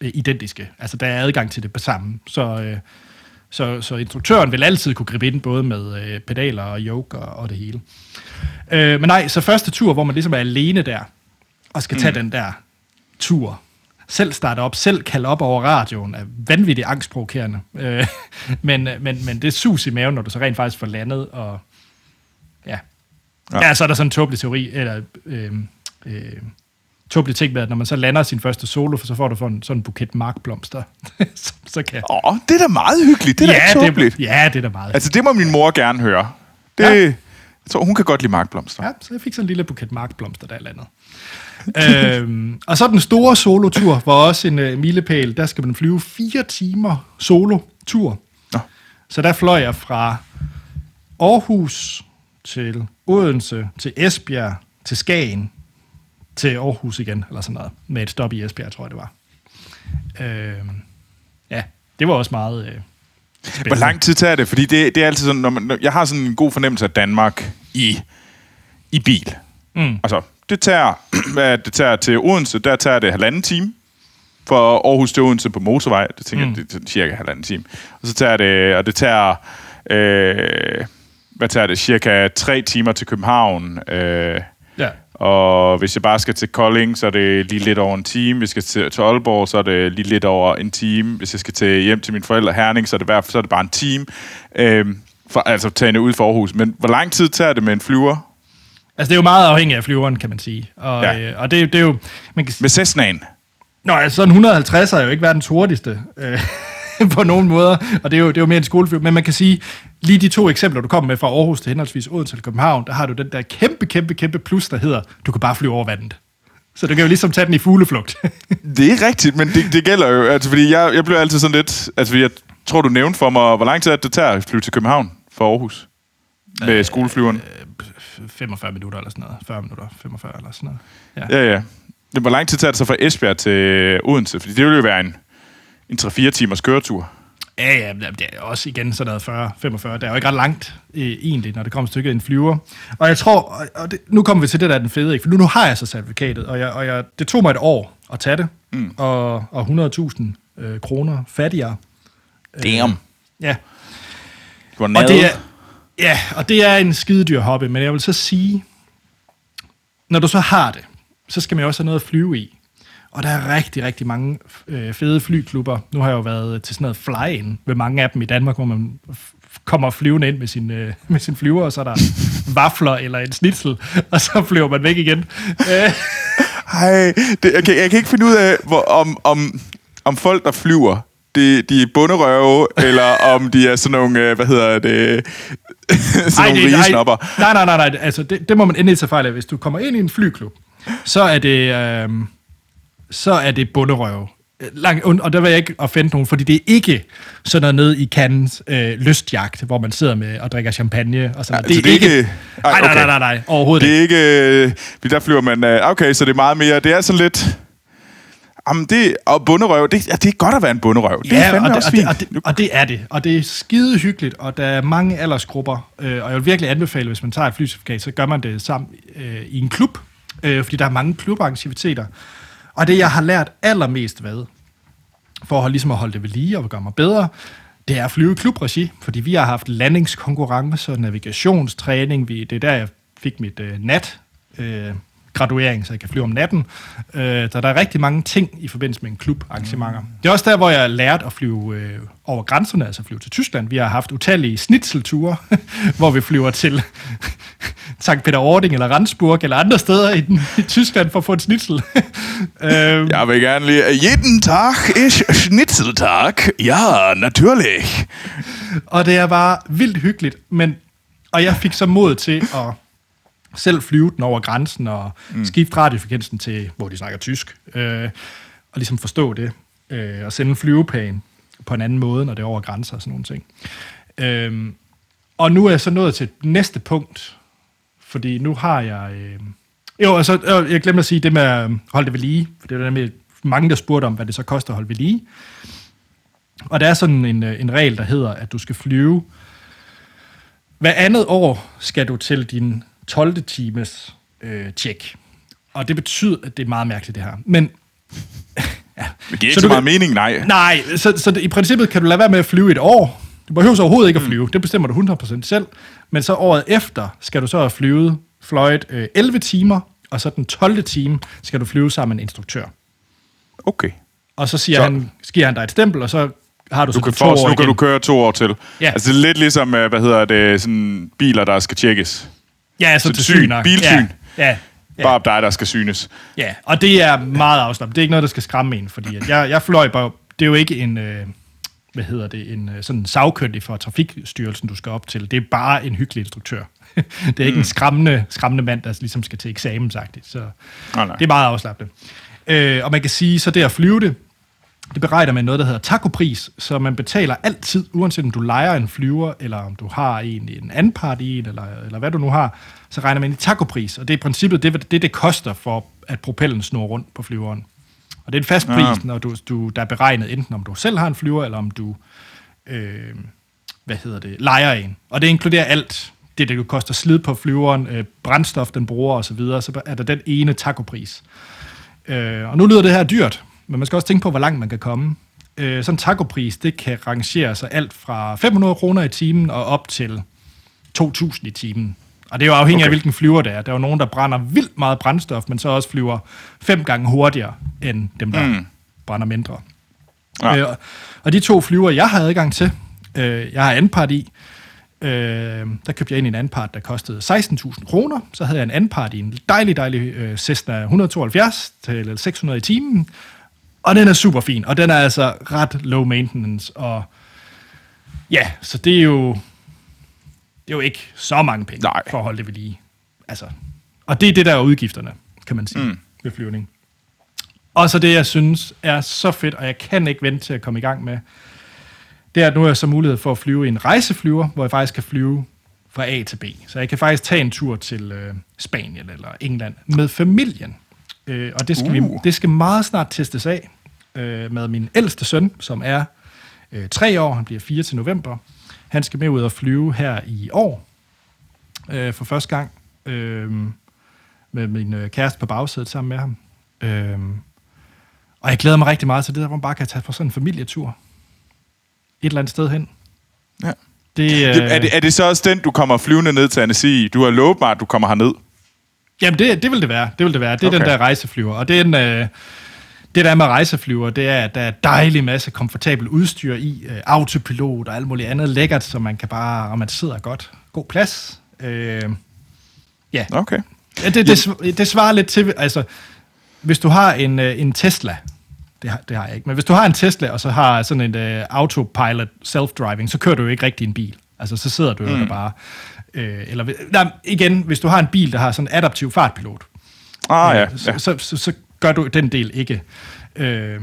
identiske. Altså, der er adgang til det på samme. Så, øh, så, så instruktøren vil altid kunne gribe ind, både med øh, pedaler og yoke og, og det hele. Øh, men nej, så første tur, hvor man ligesom er alene der, og skal tage mm. den der tur, selv starte op, selv kalde op over radioen, er vanvittigt angstprovokerende. Øh, men, men, men det er sus i maven, når du så rent faktisk får landet, og ja. Ja, ja så er der sådan en tåbelig teori, eller øh, øh, tåbelig ting med, at når man så lander sin første solo, så får du sådan, sådan en buket markblomster. så, så kan... Åh, det er da meget hyggeligt. Det er da ikke det, ja, det er da meget. Altså, det må min mor gerne høre. Det, Ja. ja. Jeg tror, hun kan godt lide markblomster. Ja, så jeg fik sådan en lille buket markblomster, der er landet. Øhm, og så den store solotur var også en øh, milepæl. Der skal man flyve fire timer solo-tur. Nå. Så der fløj jeg fra Aarhus til Odense, til Esbjerg, til Skagen, til Aarhus igen, eller sådan noget. Med et stop i Esbjerg, tror jeg det var. Øhm, ja, det var også meget... Øh, spændende. Hvor lang tid tager det? Fordi det, det er altid sådan, når man, jeg har sådan en god fornemmelse af Danmark i, i bil. Mm. Altså, det tager, det tager til Odense, der tager det halvanden time. For Aarhus til Odense på motorvej, det tænker mm. jeg, det er cirka halvanden time. Og så tager det, og det tager, øh, hvad tager det, cirka tre timer til København. Øh, Ja. og hvis jeg bare skal til Kolding, så er det lige lidt over en time. Hvis jeg skal til, til Aalborg, så er det lige lidt over en time. Hvis jeg skal til hjem til mine forældre Herning, så er det, bare, så er det bare en time. Øhm, for, altså tagende ud for Aarhus. Men hvor lang tid tager det med en flyver? Altså, det er jo meget afhængigt af flyveren, kan man sige. Og, Ja. øh, og det, det er jo... Man kan, Med Cessnaen? Nå, altså sådan 150 er jo ikke verdens hurtigste øh, på nogen måder, og det er, jo, det er jo mere en skoleflyv. Men man kan sige, lige de to eksempler, du kommer med fra Aarhus til henholdsvis Odense til København, der har du den der kæmpe, kæmpe, kæmpe plus, der hedder, du kan bare flyve over vandet. Så du kan jo ligesom tage den i fugleflugt. Det er rigtigt, men det, det gælder jo. Altså, fordi jeg, jeg bliver altid sådan lidt... Altså, fordi jeg tror, du nævnte for mig, hvor lang tid er det, det tager at flyve til København fra Aarhus? Med øh, skoleflyveren? 45 minutter eller sådan noget. 40 minutter, 45 eller sådan noget. Ja. Ja, ja. Hvor lang tid tager det så fra Esbjerg til Odense? Fordi det ville jo være en, en 3-4 timers køretur. Ja, ja, det er også igen sådan noget 40, 45. Der er jo ikke ret langt øh, egentlig, når det kommer stykket en flyver. Og jeg tror, og- det, nu kommer vi til det, der er den fede, ikke? for nu, nu har jeg så certifikatet, og, jeg, og jeg, det tog mig et år at tage det, mm. og, og 100.000 øh, kroner fattigere. Damn. Ja, Hvor og det er, ja, og det er en skidedyr hobby, men jeg vil så sige, når du så har det, så skal man jo også have noget at flyve i. Og der er rigtig, rigtig mange øh, fede flyklubber. Nu har jeg jo været til sådan noget fly-in ved mange af dem i Danmark, hvor man kommer flyvende ind med sin, øh, med sin flyver, og så er der vafler eller en snitsel, og så flyver man væk igen. Øh, Ej, det, jeg, kan, jeg kan ikke finde ud af, hvor, om, om, om folk, der flyver, de, de er bunderøve, eller om de er sådan nogle, øh, hvad hedder det, sådan nogle rige snopper. nej, nej, nej, nej, altså det, det må man endelig tage fejl af. Hvis du kommer ind i en flyklub, så er det, øh, så er det bunderøve. Lang, og der vil jeg ikke offende nogen, fordi det er ikke sådan noget nede i Cannes øh, lystjagt, hvor man sidder med og drikker champagne og sådan Altså, noget. det er ikke- Ej, Nej, nej, nej, nej, nej, overhovedet Det er ikke... Øh, der flyver man... Øh, okay, så det er meget mere... Det er sådan lidt... Jamen, det... Og bunderøv, det, ja, det er godt at være en bunderøv. Det er fandme og det, også og, det, fint. og, det, og det er det. Og det er skide hyggeligt, og der er mange aldersgrupper. Øh, og jeg vil virkelig anbefale, hvis man tager et flycertifikat, så gør man det sammen øh, i en klub, øh, fordi der er mange klubaktiviteter. Og det, jeg har lært allermest ved, for at, ligesom at holde det ved lige og gøre mig bedre, det er at flyve i klubregi, fordi vi har haft landingskonkurrencer, navigationstræning, vi, det er der, jeg fik mit øh, nat, øh, graduering, så jeg kan flyve om natten. Øh, så der er rigtig mange ting i forbindelse med en klubarrangementer. Det er også der, hvor jeg lærte at flyve øh, over grænserne, altså flyve til Tyskland. Vi har haft utallige snitselture, hvor vi flyver til Sankt Peter Ording eller Rendsburg eller andre steder i, den, i Tyskland for at få en snitsel. øh, Jeg vil gerne lige... Jeden Tag ist Schnitzeltag. Ja, natürlich. Og det er bare vildt hyggeligt, men og jeg fik så mod til at selv flyve den over grænsen og mm. skifte radiofrekvensen til, hvor de snakker tysk, øh, og ligesom forstå det, øh, og sende en flyveplan på en anden måde, når det er over grænser og sådan nogle ting. Øh, og nu er jeg så nået til næste punkt, fordi nu har jeg... Øh, jo, altså, øh, jeg glemte at sige det med at holde det ved lige, for det er nemlig mange, der spurgte om, hvad det så koster at holde ved lige. Og der er sådan en, øh, en regel, der hedder, at du skal flyve hver andet år skal du til din 12. times øh, tjek. Og det betyder, at det er meget mærkeligt det her. Men ja. Det giver ikke så, meget kan- mening, nej. Nej, så, så det, i princippet kan du lade være med at flyve et år. Du behøver så overhovedet ikke at flyve. Det bestemmer du 100% selv. Men så året efter skal du så have flyvet, fløjet øh, 11 timer, og så den 12. time skal du flyve sammen med en instruktør. Okay. Og så siger Så- han, giver han dig et stempel, og så har du, Du så kan to få, år nu kan igen. du køre to år til. Ja. Altså, det er lidt ligesom, øh, hvad hedder det, sådan biler, der skal tjekkes. Ja, altså Så til syn, syn. og- bilsyn. Ja, ja, ja. Bare dig, der skal synes. Ja, og det er meget afslappet. Det er ikke noget, der skal skræmme en, fordi at jeg, jeg fløj bare... Det er jo ikke en... Øh, hvad hedder det? En øh, sådan sagkyndig for Trafikstyrelsen, du skal op til. Det er bare en hyggelig instruktør. det er ikke Mm. en skræmmende, skræmmende mand, der ligesom skal til eksamen, sagt Så nej. det er meget afslappet. Øh, og man kan sige, så det at flyve det, det beregner man noget, der hedder takopris, så man betaler altid, uanset om du leger en flyver, eller om du har en, en anden part i en, eller, eller hvad du nu har, så regner man i takopris. Og det er i princippet det, det, det koster for, at propellen snor rundt på flyveren. Og det er en fast pris, Ah. når du, du, der er beregnet enten om du selv har en flyver, eller om du, øh, hvad hedder det, leger en. Og det inkluderer alt. Det, det koster slid på flyveren, øh, brændstof, den bruger osv., så, videre, så er der den ene takopris. Øh, og nu lyder det her dyrt, men man skal også tænke på, hvor langt man kan komme. Øh, sådan en takopris, det kan rangere sig alt fra 500 kroner i timen og op til 2.000 i timen. Og det er jo afhængigt okay. af, hvilken flyver det er. Der er jo nogen, der brænder vildt meget brændstof, men så også flyver fem gange hurtigere end dem, der mm. brænder mindre. Ja. Øh, og de to flyver, jeg har adgang til, øh, jeg har anpart i, øh, der købte jeg ind i en anpart, der kostede 16.000 kroner. Så havde jeg en anpart i en dejlig, dejlig øh, Cessna 172 til 600 i timen. Og den er super fin, og den er altså ret low maintenance. Og ja, så det er jo, det er jo ikke så mange penge Nej. for at holde det ved lige. Altså, og det er det, der er udgifterne, kan man sige, mm. ved flyvning. Og så det, jeg synes er så fedt, og jeg kan ikke vente til at komme i gang med, det er, at nu har jeg så mulighed for at flyve i en rejseflyver, hvor jeg faktisk kan flyve fra A til B. Så jeg kan faktisk tage en tur til øh, Spanien eller England med familien. Øh, og det skal, uh. vi, det skal meget snart testes af øh, med min ældste søn, som er øh, tre år, han bliver 4 til november. Han skal med ud og flyve her i år øh, for første gang øh, med min øh, kæreste på bagsædet sammen med ham. Øh, og jeg glæder mig rigtig meget til det, der hvor man bare kan tage på sådan en familietur. Et eller andet sted hen. Ja. Det, øh, Det, er, det, er det så også den, du kommer flyvende ned til Annecy? Du har lovet mig, at du kommer herned. Jamen, det, det vil det være. Det vil det være. Det er okay. Den der rejseflyver. Og det, er en, øh, det der er med rejseflyver, det er, at der er dejlig masse komfortabel udstyr i. Øh, autopilot og alt muligt andet lækkert, så man kan bare, og man sidder godt. God plads. Øh, ja. Okay. ja det, det, sv- det svarer lidt til, altså, hvis du har en, øh, en Tesla, det har, det har jeg ikke, men hvis du har en Tesla, og så har sådan en øh, autopilot self-driving, så kører du jo ikke rigtig en bil. Altså, så sidder du jo der bare. Øh, eller, nej, igen, hvis du har en bil, der har sådan en adaptiv fartpilot, Ah, ja. Øh, så, ja. så, så, så gør du den del ikke. Øh,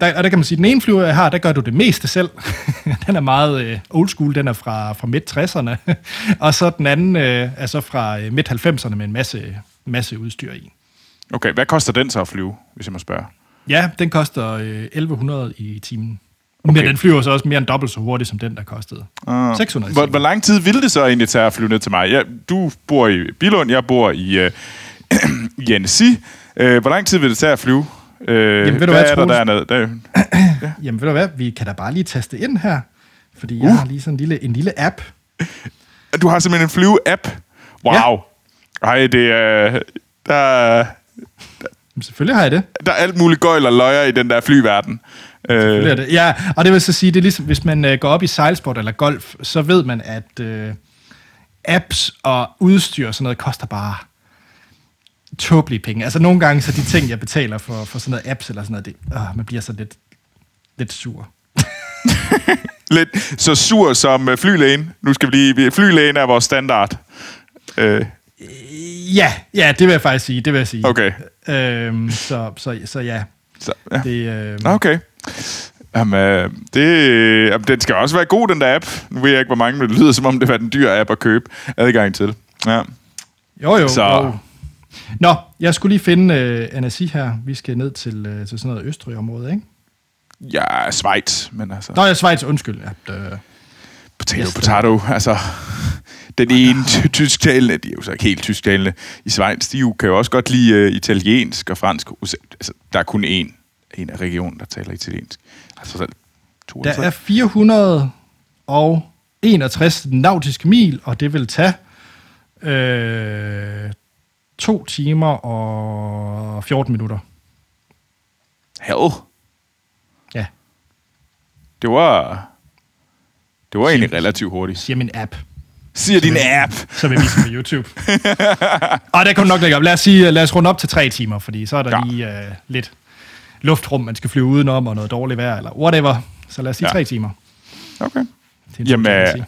der, og der kan man sige, den ene flyver, jeg har, der gør du det meste selv. den er meget øh, old school, den er fra, fra midt-60'erne. og så den anden øh, er så fra øh, midt-90'erne med en masse, masse udstyr i. Okay, hvad koster den så at flyve, hvis jeg må spørge? Ja, den koster øh, 1100 i timen. Okay. Men den flyver så også mere end dobbelt så hurtigt, som den, der kostede. Ah. 600 i Hvor, hvor lang tid ville det så egentlig tage at flyve ned til mig? Jeg, du bor i Bilund, jeg bor i, øh, i Annecy. Øh, hvor lang tid vil det tage at flyve? Øh, Jamen, ved du hvad hvad, er der dernede? Der, Jamen ved du hvad, vi kan da bare lige taste ind her. Fordi jeg Uh. har lige sådan en lille, en lille app. du har simpelthen en flyve-app. Wow. Ej, det er... Der, Men selvfølgelig har jeg det. der er alt muligt gøjl og løjer i den der flyverden. Øh, det. Ja, og det vil så sige, det er ligesom, hvis man øh, går op i sejlsport eller golf, så ved man, at øh, apps og udstyr og sådan noget koster bare tåbelige penge. Altså nogle gange, så de ting, jeg betaler for, for sådan noget apps eller sådan noget, det, øh, man bliver så lidt, lidt sur. lidt så sur som øh, flylægen. Nu skal vi lige... Flylægen er vores standard. Øh, Ja, ja, det vil jeg faktisk sige, det vil jeg sige. okay. Øhm, så, så, så ja, Så, ja. det, øh, Okay. Jamen, øh, det, jamen, den skal også være god, den der app. Nu ved jeg ikke, hvor mange, men det lyder som om, det var en dyr app at købe adgang til. Ja. jo jo, Så- jo. Nå, jeg skulle lige finde øh, Anasi her. Vi skal ned til, øh, til sådan noget Østrig-område, ikke? Ja, Schweiz, men altså... Nå, ja, Schweiz, undskyld. Ja, øh, Potato, Yes, potato. Altså, den ene ty- tysktalende, de er jo så ikke helt tysktalende i Schweiz, de jo, kan jo også godt lide uh, italiensk og fransk. Altså, der er kun én, en af regionen, der taler italiensk. Altså, så to Der er 461 nautiske mil, og det vil tage øh, to timer og 14 minutter. Hell. Ja, Det var... Det var egentlig relativt hurtigt. siger min app, Siger din app. som jeg viser på YouTube. og der du nok lægge op. Lad os, sige, lad os runde op til tre timer, fordi så er der ja. lige øh, lidt luftrum, man skal flyve udenom, og noget dårligt vejr, eller whatever. Så lad os sige Ja. tre timer. Okay. En Jamen, man øh,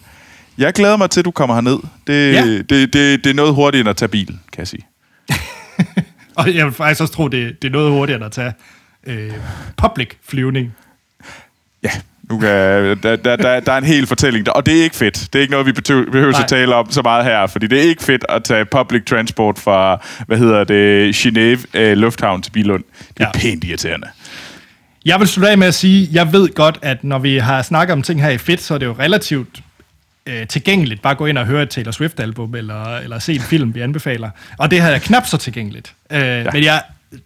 jeg glæder mig til, at du kommer herned. Det, Ja. det, det, det er noget hurtigere end at tage bil, kan jeg sige. Og jeg vil faktisk også tro, det, det er noget hurtigere at tage øh, public flyvning. Ja, nu kan, der, der, der, der er en hel fortælling der, og det er ikke fedt. Det er ikke noget, vi behøver, at tale om så meget her, fordi det er ikke fedt at tage public transport fra, hvad hedder det, Genève øh, Lufthavn til Bilund. Det er. Ja. pænt irriterende. Jeg vil slutte af med at sige, jeg ved godt, at når vi har snakket om ting her i fedt, så er det jo relativt øh, tilgængeligt. Bare gå ind og høre et Taylor Swift-album, eller, eller se en film, vi anbefaler. Og det her er knap så tilgængeligt. Øh, ja. Men jeg,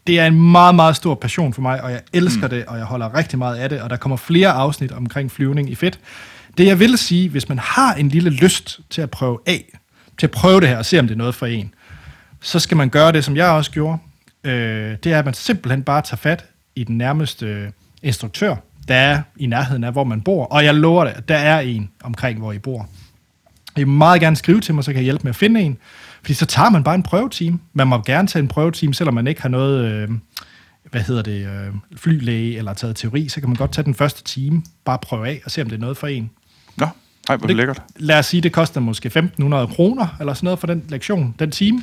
det er en meget, meget stor passion for mig, og jeg elsker mm. det, og jeg holder rigtig meget af det, og der kommer flere afsnit omkring flyvning i fedt. Det jeg vil sige, hvis man har en lille lyst til at prøve af, til at prøve det her og se, om det er noget for en, så skal man gøre det, som jeg også gjorde. Øh, det er, at man simpelthen bare tager fat i den nærmeste øh, instruktør, der er i nærheden af, hvor man bor. Og jeg lover det, at der er en omkring, hvor I bor. I må meget gerne skrive til mig, så kan jeg hjælpe med at finde en. Fordi så tager man bare en prøveteam. Man må gerne tage en prøveteam, selvom man ikke har noget, øh, hvad hedder det, øh, flylæge eller taget teori, så kan man godt tage den første time, bare prøve af og se, om det er noget for en. Nå, ej, hvor det, lækkert. Lad os sige, det koster måske 1.500 kroner, eller sådan noget for den lektion, den time.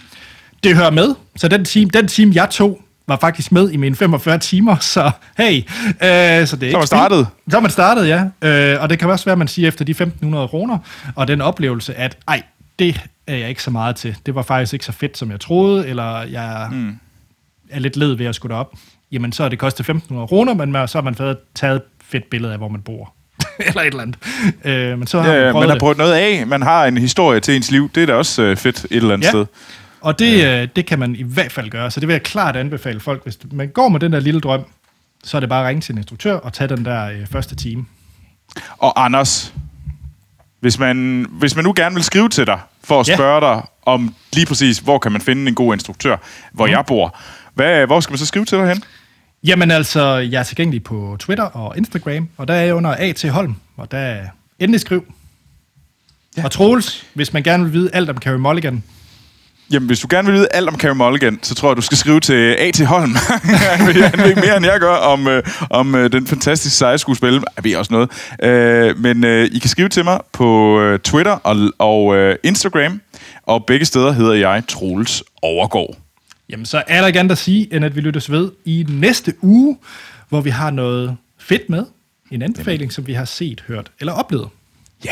Det hører med, så den time, den time jeg tog, var faktisk med i mine 45 timer, så hey. Øh, så det er man ikke startet. spild. Så man startet, ja. Øh, og det kan også være, at man siger efter de 1.500 kroner, og den oplevelse, at ej, det er jeg ikke så meget til. Det var faktisk ikke så fedt, som jeg troede, eller jeg mm. er lidt led ved at skulle derop. Jamen, så er det kostet 1.500 kroner, men så har man taget taget et fedt billede af, hvor man bor. eller et eller andet. Øh, men så har Ja, man ja, prøvet man har det. prøvet noget af. Man har en historie til ens liv. Det er da også øh, fedt et eller andet Ja. sted. Og det, øh, det kan man i hvert fald gøre, så det vil jeg klart anbefale folk. Hvis man går med den der lille drøm, så er det bare at ringe til en instruktør og tage den der øh, første time. Og Anders, hvis man, hvis man nu gerne vil skrive til dig, for at Ja. spørge dig om lige præcis, hvor kan man finde en god instruktør, hvor Mhm. jeg bor, hvad, hvor skal man så skrive til dig hen? Jamen altså, jeg er tilgængelig på Twitter og Instagram, og der er jeg under A.T. Holm, og der er endelig skriv. Ja. Og Troels, hvis man gerne vil vide alt om Carey Mulligan, Jamen, hvis du gerne vil vide alt om Carey Mulligan, så tror jeg, du skal skrive til A.T. Holm. han ved- han ved mere, end jeg gør om, øh, om øh, den fantastiske seje skuespil. Jeg ved også noget. Øh, men øh, I kan skrive til mig på øh, Twitter og, og øh, Instagram, og begge steder hedder jeg Troels Overgaard. jamen så er der ikke andet at sige, end at vi lyttes ved i næste uge, hvor vi har noget fedt med. En anbefaling, som vi har set, hørt eller oplevet. Ja.